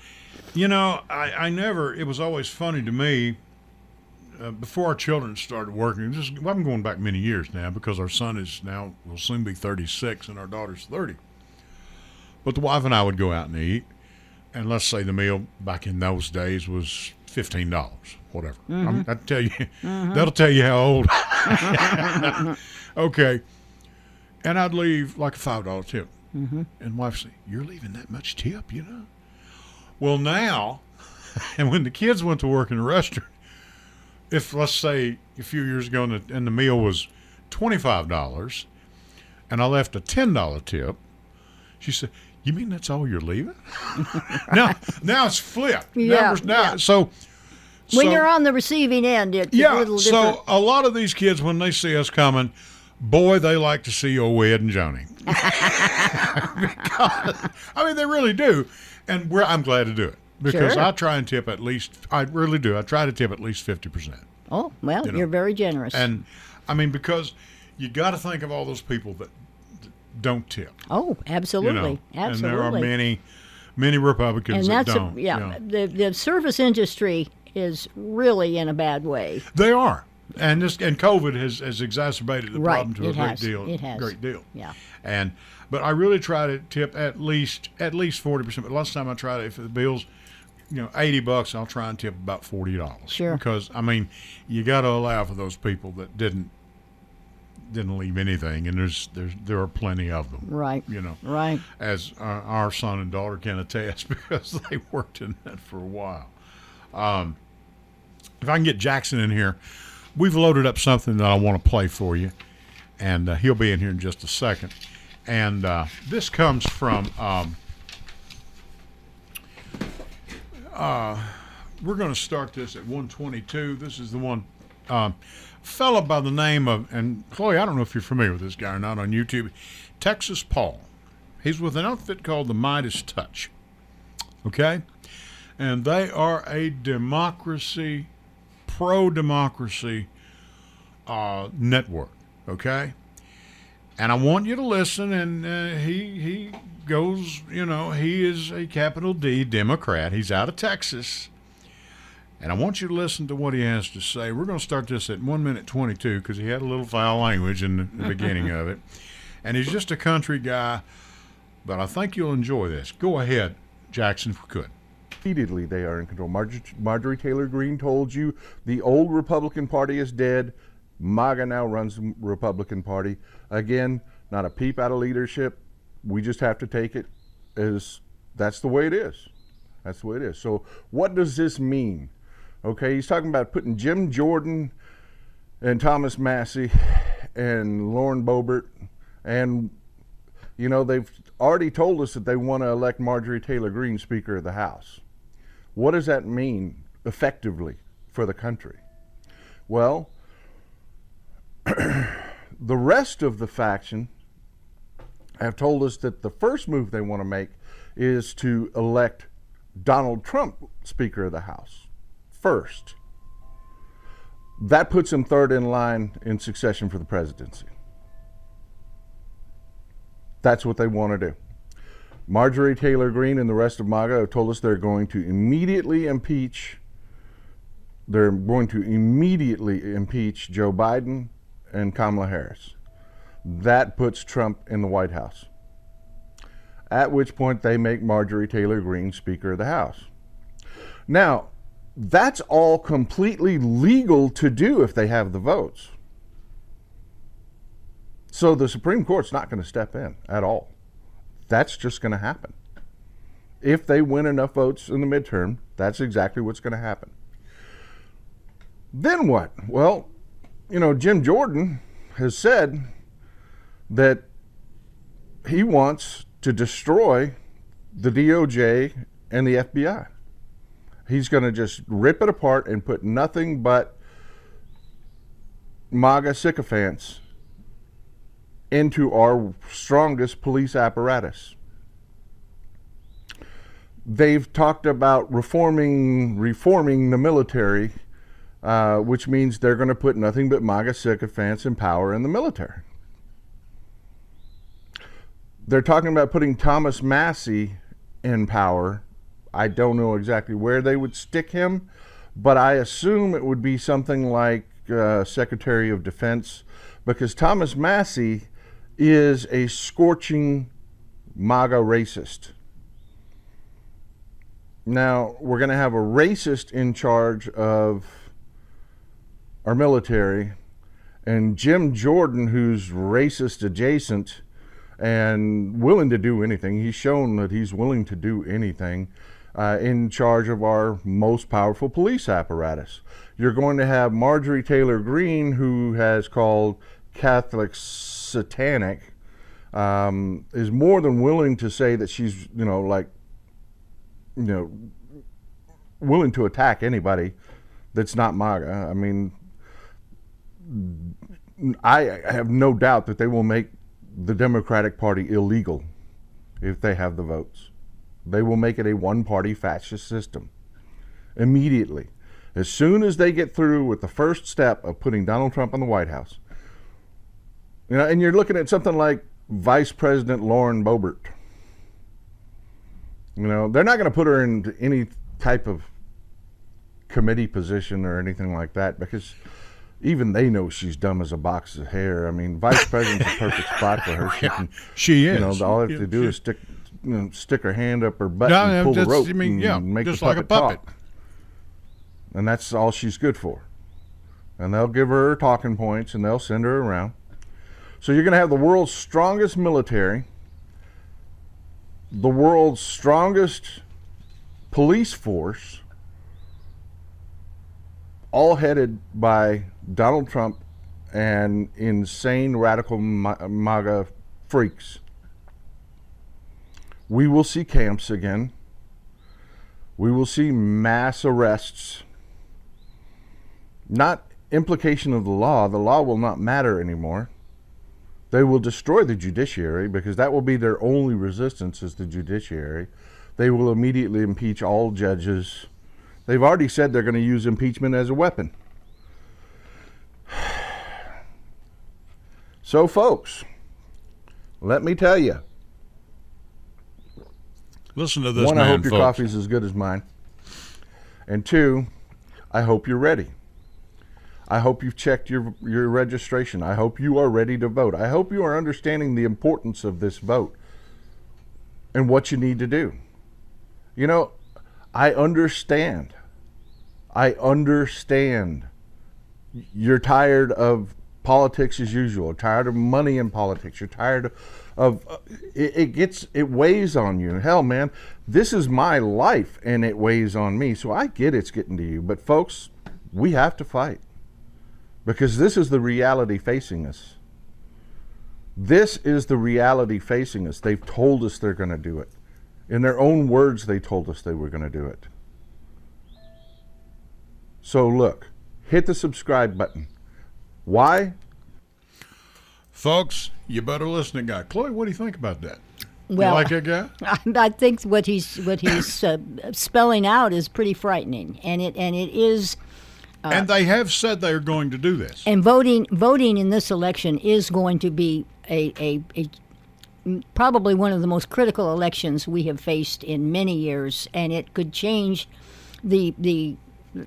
you know I, I never. It was always funny to me. Uh, before our children started working, just well, I'm going back many years now because our son is now will soon be 36 and our daughter's 30. But the wife and I would go out and eat, and let's say the meal back in those days was fifteen dollars, whatever. I'm, mm-hmm. that'll tell you. Mm-hmm. That'll tell you how old. *laughs* okay, and I'd leave like a five dollar tip. Mm-hmm. And wife say, "You're leaving that much tip, you know?" Well, now, and when the kids went to work in a restaurant, if let's say a few years ago, and the, and the meal was twenty five dollars, and I left a ten dollar tip, she said, "You mean that's all you're leaving?" *laughs* now, now it's flipped. Yeah, Numbers- now, yeah. so. When so- you're on the receiving end, it's a yeah, little so a lot of these kids, when they see us coming, boy, they like to see old Ed and Joni. *laughs* Because- I mean, they really do, and we're, I'm glad to do it because Sure. I try and tip at least. I really do. I try to tip at least fifty percent, oh well, you know, you're very generous. and I mean because you got to think of all those people that don't tip. oh, You absolutely, know, absolutely. and there are many, many Republicans and that don't. a, yeah, you know. the the service industry is really in a bad way. They are. And this and COVID has, has exacerbated the Right, problem to a it great deal. it has. Great deal. Yeah. And but I really try to tip at least at least forty percent. But last time I tried it, if the bills, you know, eighty bucks, I'll try and tip about forty dollars. Sure. Because I mean, you got to allow for those people that didn't didn't leave anything, and there's there's there are plenty of them. Right. You know. Right. As our, our son and daughter can attest, *laughs* because they worked in that for a while. Um, if I can get Jackson in here, we've loaded up something that I want to play for you, and uh, he'll be in here in just a second. And uh, this comes from. Um, uh, we're going to start this at 122. This is the one. Um, fella by the name of, and Chloe, I don't know if you're familiar with this guy or not on YouTube, Texas Paul. He's with an outfit called the Midas Touch. Okay? And they are a democracy, pro democracy uh, network. Okay? And I want you to listen. And uh, he he goes, you know, he is a capital D Democrat. He's out of Texas. And I want you to listen to what he has to say. We're going to start this at one minute 22 because he had a little foul language in the, the *laughs* beginning of it. And he's just a country guy, but I think you'll enjoy this. Go ahead, Jackson, if we could. repeatedly they are in control. Marjorie, Marjorie Taylor Greene told you the old Republican Party is dead. MAGA now runs the Republican Party. Again, not a peep out of leadership. We just have to take it as that's the way it is. That's the way it is. So, what does this mean? Okay, he's talking about putting Jim Jordan and Thomas Massie and Lauren Boebert, and you know they've already told us that they want to elect Marjorie Taylor Greene Speaker of the House. What does that mean effectively for the country? Well, the rest of the faction have told us that the first move they want to make is to elect Donald Trump Speaker of the House first. That puts him third in line in succession for the presidency. That's what they want to do. Marjorie Taylor Greene and the rest of MAGA have told us they're going to immediately impeach. They're going to immediately impeach Joe Biden and Kamala Harris. That puts Trump in the White House. At which point they make Marjorie Taylor Greene Speaker of the House. Now, that's all completely legal to do if they have the votes. So the Supreme Court's not going to step in at all. That's just going to happen. If they win enough votes in the midterm, that's exactly what's going to happen. Then what? Well, you know, Jim Jordan has said that he wants to destroy the DOJ and the FBI. He's going to just rip it apart and put nothing but MAGA sycophants into our strongest police apparatus. They've talked about reforming reforming the military, uh, which means they're going to put nothing but MAGA sycophants in power in the military. They're talking about putting Thomas Massie in power. I don't know exactly where they would stick him, but I assume it would be something like uh, Secretary of Defense, because Thomas Massie is a scorching MAGA racist. Now, we're going to have a racist in charge of our military, and Jim Jordan, who's racist adjacent and willing to do anything. He's shown that he's willing to do anything uh, in charge of our most powerful police apparatus. You're going to have Marjorie Taylor Greene, who has called Catholics satanic, um, is more than willing to say that she's, you know, like, you know, willing to attack anybody that's not MAGA. I mean, I have no doubt that they will make the Democratic Party illegal if they have the votes. They will make it a one party fascist system immediately. As soon as they get through with the first step of putting Donald Trump in the White House, you know, and you're looking at something like Vice President Lauren Boebert. You know, they're not going to put her into any type of committee position or anything like that because even they know she's dumb as a box of hair. I mean, vice *laughs* president's a perfect spot for her. She, can, she is. You know, all they have to do is stick, you know, stick her hand up her butt no, and pull the rope I mean, yeah, and make just the puppet, like puppet talk. And that's all she's good for. And they'll give her talking points and they'll send her around. So you're going to have the world's strongest military, the world's strongest police force, all headed by Donald Trump and insane radical MAGA freaks. We will see camps again. We will see mass arrests. Not implication of the law. The law will not matter anymore. They will destroy the judiciary because that will be their only resistance is the judiciary. They will immediately impeach all judges They've already said they're going to use impeachment as a weapon. So, folks, let me tell you. Listen to this One, man, I hope your folks. coffee's as good as mine. And two, I hope you're ready. I hope you've checked your your registration. I hope you are ready to vote. I hope you are understanding the importance of this vote and what you need to do. You know, I understand. I understand You're tired of politics as usual. Tired of money in politics. You're tired of, uh, it, it gets it weighs on you. Hell, man, this is my life, and it weighs on me. So I get it's getting to you, but folks, we have to fight because this is the reality facing us. This is the reality facing us. They've told us they're going to do it. In their own words, they told us they were going to do it. So look, hit the subscribe button. Why? Folks, you better listen to guy. Chloe, what do you think about that? Well, you like that guy? *laughs* I think what he's what he's uh, spelling out is pretty frightening, and it and it is. and they have said they are going to do this. And voting voting in this election is going to be a, a, a probably one of the most critical elections we have faced in many years, and it could change the the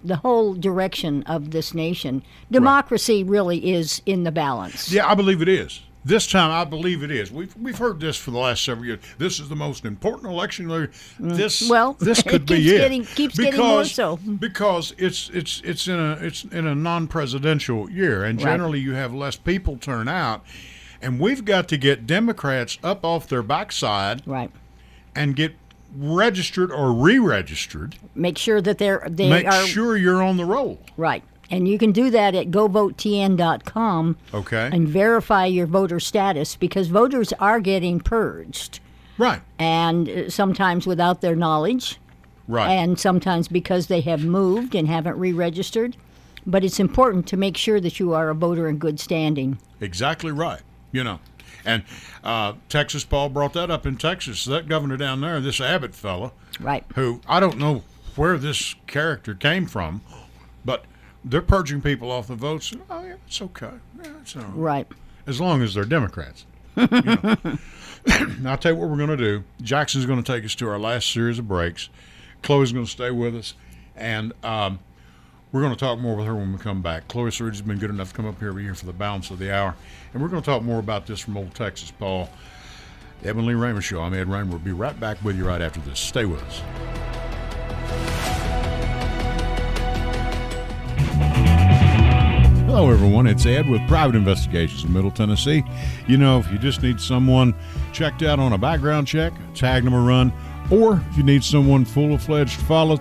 the whole direction of this nation. Democracy really is in the balance. Yeah, I believe it is. This time, I believe it is. We've we've heard this for the last several years. This is the most important election. This Mm. Well, this *laughs* it could be keeps it. getting- keeps getting more so. because it's it's it's in a it's in a non-presidential year, and Right. generally you have less people turn out, and we've got to get Democrats up off their backside Right. and get registered or re-registered. Make sure that they're they Make are sure you're on the roll. right. And you can do that at govotetn.com Okay. and verify your voter status because voters are getting purged right. and uh, sometimes without their knowledge Right. and sometimes because they have moved and haven't re-registered. But it's important to make sure that you are a voter in good standing. Exactly right. You know, and uh, Texas, Paul brought that up in Texas. That governor down there, this Abbott fella, Right. who I don't know where this character came from, but they're purging people off the votes. Oh yeah, it's okay. Yeah, it's all right. Right. As long as they're Democrats. *laughs* You know. *coughs* I'll tell you what we're going to do. Jackson's going to take us to our last series of breaks. Chloe's going to stay with us, and um, we're going to talk more with her when we come back. Chloe Surge has been good enough to come up here every year for the balance of the hour, and we're going to talk more about this from old Texas, Paul. Edwin Lee Raymer Show. I'm Ed Raymer. We'll be right back with you right after this. Stay with us. Hello, everyone. It's Ed with Private Investigations in Middle Tennessee. You know, if you just need someone checked out on a background check, tag them a run, or if you need someone full of fledged follow,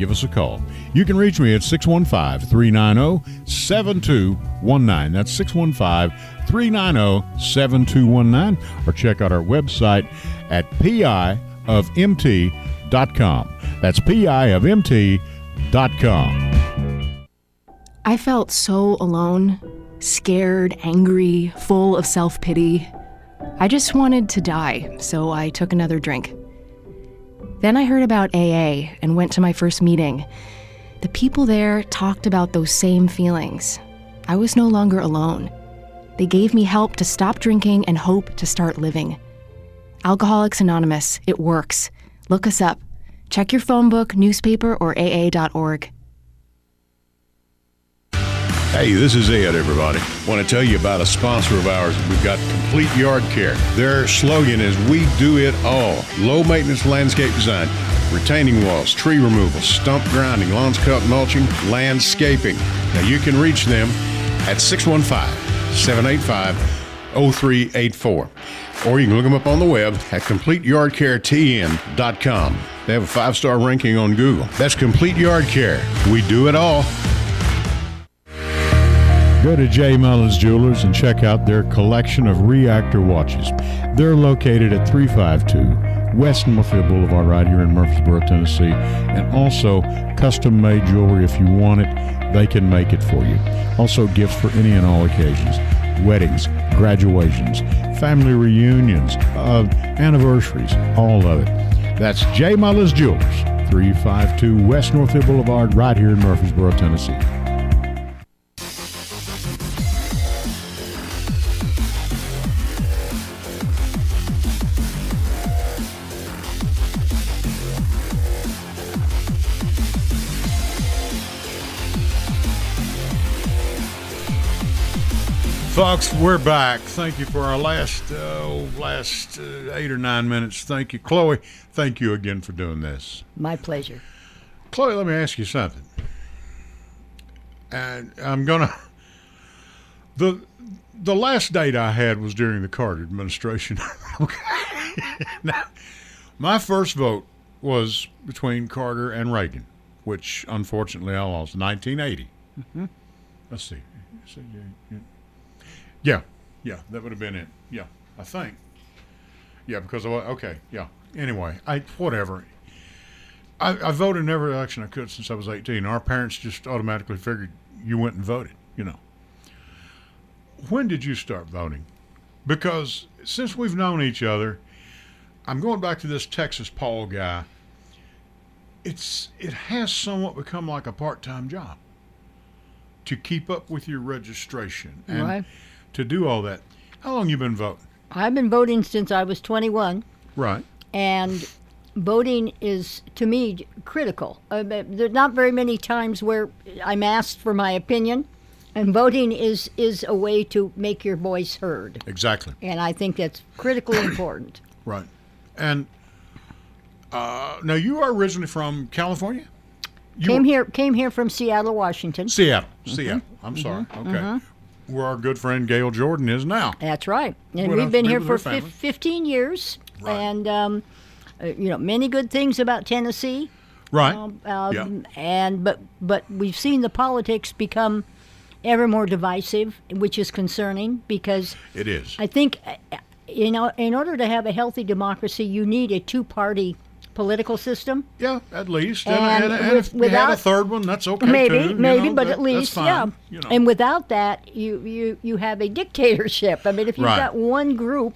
give us a call. You can reach me at 615 390 7219. That's 615 390 7219. Or check out our website at piofmt.com. That's piofmt.com. I felt so alone, scared, angry, full of self pity. I just wanted to die, so I took another drink. Then I heard about AA and went to my first meeting. The people there talked about those same feelings. I was no longer alone. They gave me help to stop drinking and hope to start living. Alcoholics Anonymous, it works. Look us up. Check your phone book, newspaper, or AA.org. Hey, this is Ed, everybody. Want to tell you about a sponsor of ours. We've got Complete Yard Care. Their slogan is We Do It All. Low maintenance landscape design, retaining walls, tree removal, stump grinding, lawns cut, mulching, landscaping. Now you can reach them at 615 785 0384. Or you can look them up on the web at CompleteYardCareTN.com. They have a five star ranking on Google. That's Complete Yard Care. We do it all. Go to J. Mullins Jewelers and check out their collection of reactor watches. They're located at 352 West Northfield Boulevard, right here in Murfreesboro, Tennessee. And also, custom made jewelry. If you want it, they can make it for you. Also, gifts for any and all occasions weddings, graduations, family reunions, uh, anniversaries, all of it. That's J. Mullins Jewelers, 352 West Northfield Boulevard, right here in Murfreesboro, Tennessee. Folks, we're back. Thank you for our last uh, last uh, eight or nine minutes. Thank you, Chloe. Thank you again for doing this. My pleasure. Chloe, let me ask you something. And I'm gonna the the last date I had was during the Carter administration. *laughs* okay. now, my first vote was between Carter and Reagan, which unfortunately I lost. 1980. Let's see. Yeah, yeah, that would have been it. Yeah, I think. Yeah, because of, okay, yeah. Anyway, I whatever. I, I voted in every election I could since I was 18. Our parents just automatically figured you went and voted, you know. When did you start voting? Because since we've known each other, I'm going back to this Texas Paul guy. It's it has somewhat become like a part-time job to keep up with your registration and Right. To do all that. How long you been voting? I've been voting since I was 21. Right. and voting is to me critical. Uh, there's not very many times where I'm asked for my opinion, and voting is is a way to make your voice heard, Exactly. and I think that's critically *coughs* important. Right. And uh, now you are originally from California? You came were- here came here from Seattle, Washington. Seattle. Seattle. I'm sorry. Okay. Where our good friend Gail Jordan is now. That's right, and Well, we've been here for with her fif- family. 15 years, Right. and um, uh, you know many good things about Tennessee. Right. Um, yeah. and but but we've seen the politics become ever more divisive, which is concerning because It is. I think uh, you know in order to have a healthy democracy, you need a two-party political system. yeah, at least. And, And and, with- had a third one, that's okay maybe, too. maybe, know, but that- at least, yeah. You know. And without that, you you you have a dictatorship. I mean, if you've Right. got one group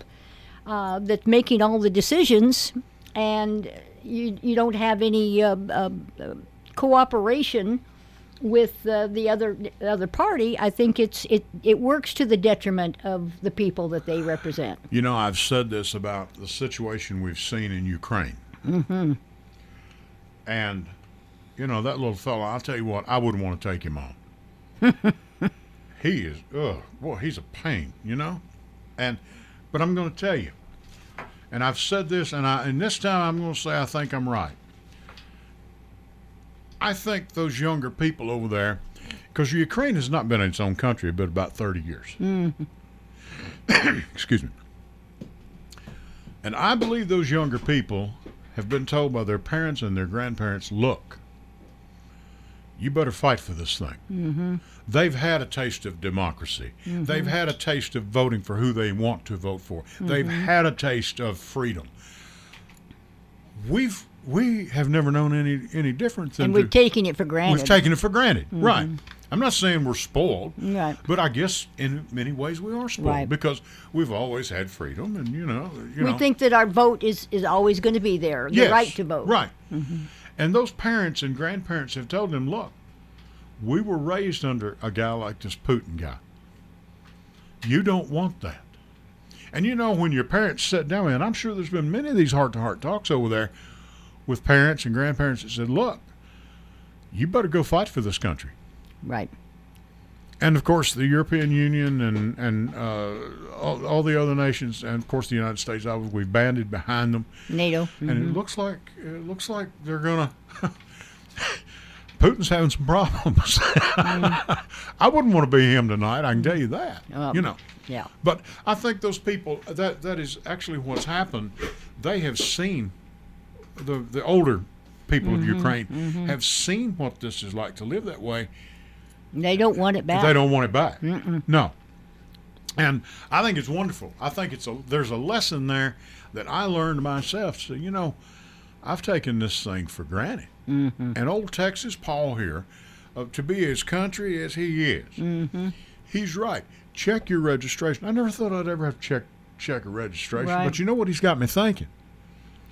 uh, that's making all the decisions, and you you don't have any uh, uh, uh, cooperation with uh, the other the other party, I think it's it it works to the detriment of the people that they represent. You know, I've said this about the situation we've seen in Ukraine. Mm-hmm. And, you know, that little fella, I'll tell you what, I wouldn't want to take him on. *laughs* he is, ugh, boy, he's a pain, you know? And, but I'm going to tell you, and I've said this, and, I, and this time I'm going to say I think I'm right. I think those younger people over there, because Ukraine has not been its own country but about 30 years. *coughs* Excuse me. And I believe those younger people have been told by their parents and their grandparents, look, you better fight for this thing. Mm-hmm. They've had a taste of democracy. Mm-hmm. They've had a taste of voting for who they want to vote for. Mm-hmm. They've had a taste of freedom. We've we have never known any any difference And to- we're taking it for granted. we've taken it for granted. Mm-hmm. Right. I'm not saying we're spoiled, Right. but I guess in many ways we are spoiled Right. because we've always had freedom, and you know, you we know, think that our vote is, is always going to be there, the right to vote. Right. Mm-hmm. And those parents and grandparents have told them, look, we were raised under a guy like this Putin guy. You don't want that. And you know, when your parents sat down, and I'm sure there's been many of these heart to heart talks over there with parents and grandparents that said, look, you better go fight for this country. Right. And of course, the European Union and and uh, all, all the other nations, and of course the United States, obviously, we've banded behind them. NATO. and it looks like it looks like they're gonna. *laughs* Putin's having some problems. *laughs* I wouldn't want to be him tonight. I can tell you that. Um, you know. Yeah. But I think those people that that is actually what's happened. They have seen the the older people of Ukraine have seen what this is like to live that way. They don't want it back. They don't want it back. No. And I think it's wonderful. I think it's a there's a lesson there that I learned myself. So you know, I've taken this thing for granted. Mm-hmm. And old Texas Paul here, uh, to be as country as he is, Mm-hmm. he's right. Check your registration. I never thought I'd ever have to check check a registration, Right. but you know what he's got me thinking.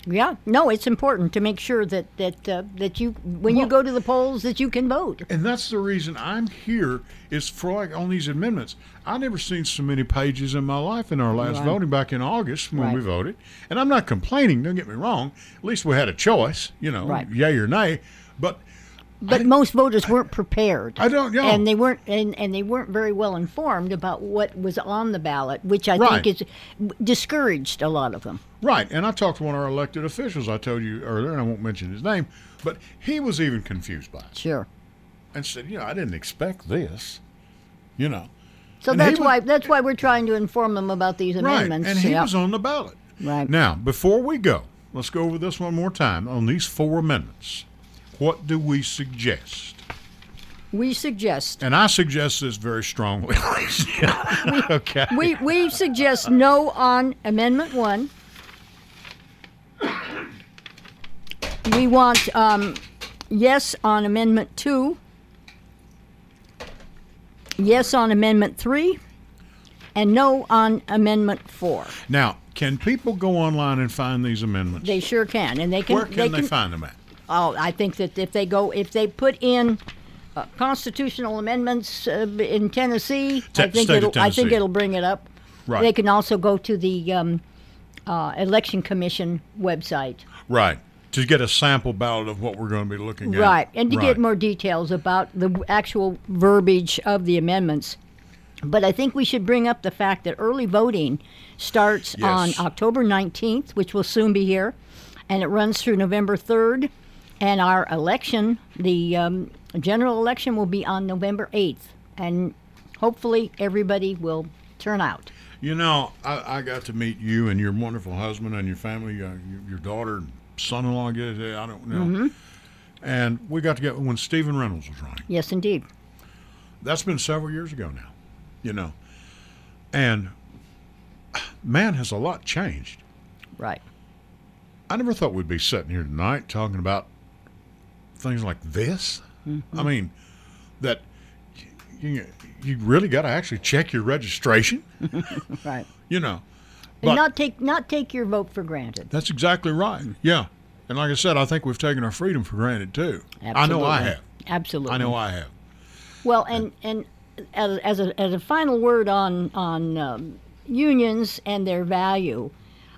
Yeah. No, it's important to make sure that that uh, that you when you go to the polls that you can vote. And that's the reason I'm here is for like on these amendments. I never seen so many pages in my life in our last Right. voting back in August when we voted. And I'm not complaining, don't get me wrong. At least we had a choice, you know, Right. yay or nay. But But most voters weren't prepared. I don't know. And they weren't and, and they weren't very well informed about what was on the ballot, which I Right. think is discouraged a lot of them. right, and I talked to one of our elected officials I told you earlier, and I won't mention his name, but he was even confused by it Sure. and said, you know, I didn't expect this. You know. So And that's he why was- that's why we're trying to inform them about these amendments. Right, and he Yeah. was on the ballot. Right. Now, before we go, let's go over this one more time on these four amendments. What do we suggest? we suggest And I suggest this very strongly. *laughs* ladies okay. we we suggest no on Amendment One. We want um, yes on Amendment Two. Yes on Amendment Three, and no on Amendment Four. Now, can people go online and find these amendments? They sure can, and they can. Where can they, find them at? Oh, I think that if they go, if they put in uh, constitutional amendments uh, in Tennessee, Te- I think it'll. I think it'll bring it up. Right. They can also go to the um, uh, election commission website. Right. To get a sample ballot of what we're going to be looking at. Right, and to Right. get more details about the actual verbiage of the amendments. But I think we should bring up the fact that early voting starts on October 19th, which will soon be here, and it runs through November 3rd. And our election, the um, general election, will be on November 8th. And hopefully everybody will turn out. You know, I, I got to meet you and your wonderful husband and your family, uh, your, your daughter and son-in-law. I guess, I don't know. Mm-hmm. And we got together when Stephen Reynolds was running. Yes, indeed. That's been several years ago now, you know. And man, has a lot changed. Right. I never thought we'd be sitting here tonight talking about things like this. Mm-hmm. I mean, that you, you really got to actually check your registration, *laughs* Right. you know. And not take not take your vote for granted. That's exactly right. Yeah. And like I said, I think we've taken our freedom for granted too. I know I have. Absolutely. I know I have. Well, and and as, as a as a final word on on um, unions and their value,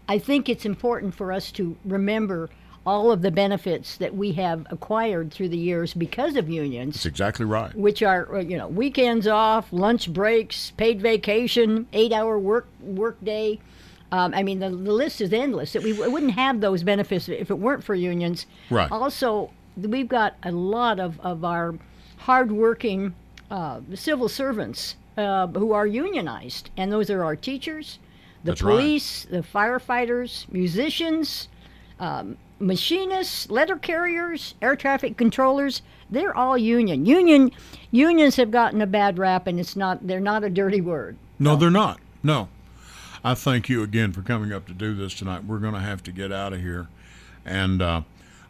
I think it's important for us to remember all of the benefits that we have acquired through the years because of unions, That's exactly right. which are uh, you know weekends off, lunch breaks, paid vacation, eight hour work work day. Um, I mean, the, the list is endless. That we wouldn't have those benefits if it weren't for unions. Right. Also, we've got a lot of, of our hardworking uh, civil servants uh, who are unionized, and those are our teachers, the That's right. police, the firefighters, musicians, um, machinists, letter carriers, air traffic controllers. They're all union. Union unions have gotten a bad rap, and it's not. They're not a dirty word. No, they're not. No. I thank you again for coming up to do this tonight. We're going to have to get out of here, and uh,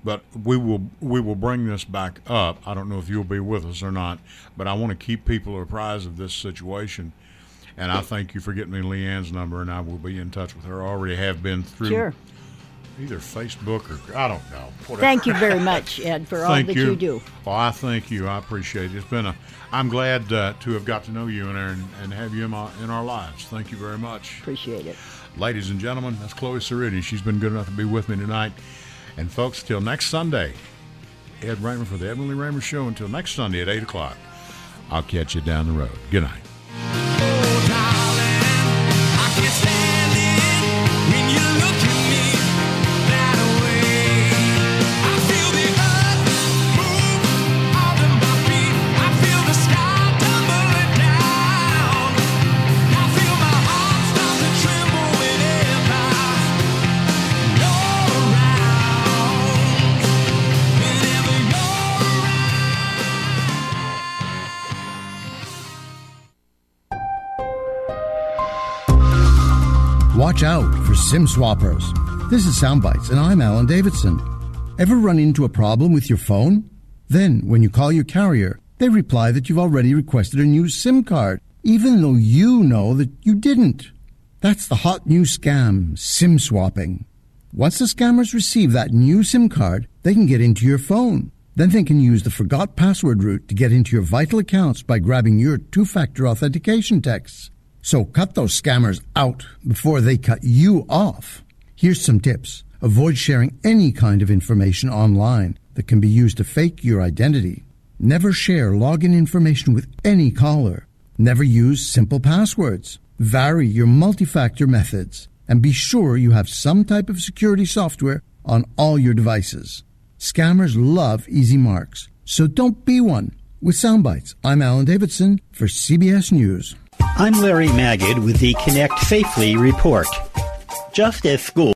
but we will we will bring this back up. I don't know if you'll be with us or not, but I want to keep people apprised of this situation. And I thank you for getting me Leanne's number, and I will be in touch with her. I already have been through Sure. Either Facebook or I don't know. Whatever. Thank you very much, *laughs* Ed, for all that you. you do. Well, I thank you. I appreciate it. It's been a. I'm glad uh, to have got to know you and, and, and have you in, my, in our lives. Thank you very much. Appreciate it. Ladies and gentlemen, that's Chloe Cerruti. She's been good enough to be with me tonight. And folks, till next Sunday, Ed Raymer for the Lee Raymer Show. Until next Sunday at 8 o'clock, I'll catch you down the road. Good night. SIM swappers. This is Soundbites, and I'm Alan Davidson. Ever run into a problem with your phone? Then, when you call your carrier, they reply that you've already requested a new SIM card, even though you know that you didn't. That's the hot new scam, SIM swapping. Once the scammers receive that new SIM card, they can get into your phone. Then they can use the forgot password route to get into your vital accounts by grabbing your two factor authentication texts. So cut those scammers out before they cut you off. Here's some tips. Avoid sharing any kind of information online that can be used to fake your identity. Never share login information with any caller. Never use simple passwords. Vary your multi-factor methods and be sure you have some type of security software on all your devices. Scammers love easy marks, so don't be one. With Soundbites, I'm Alan Davidson for CBS News. I'm Larry Magid with the Connect Safely report. Just as school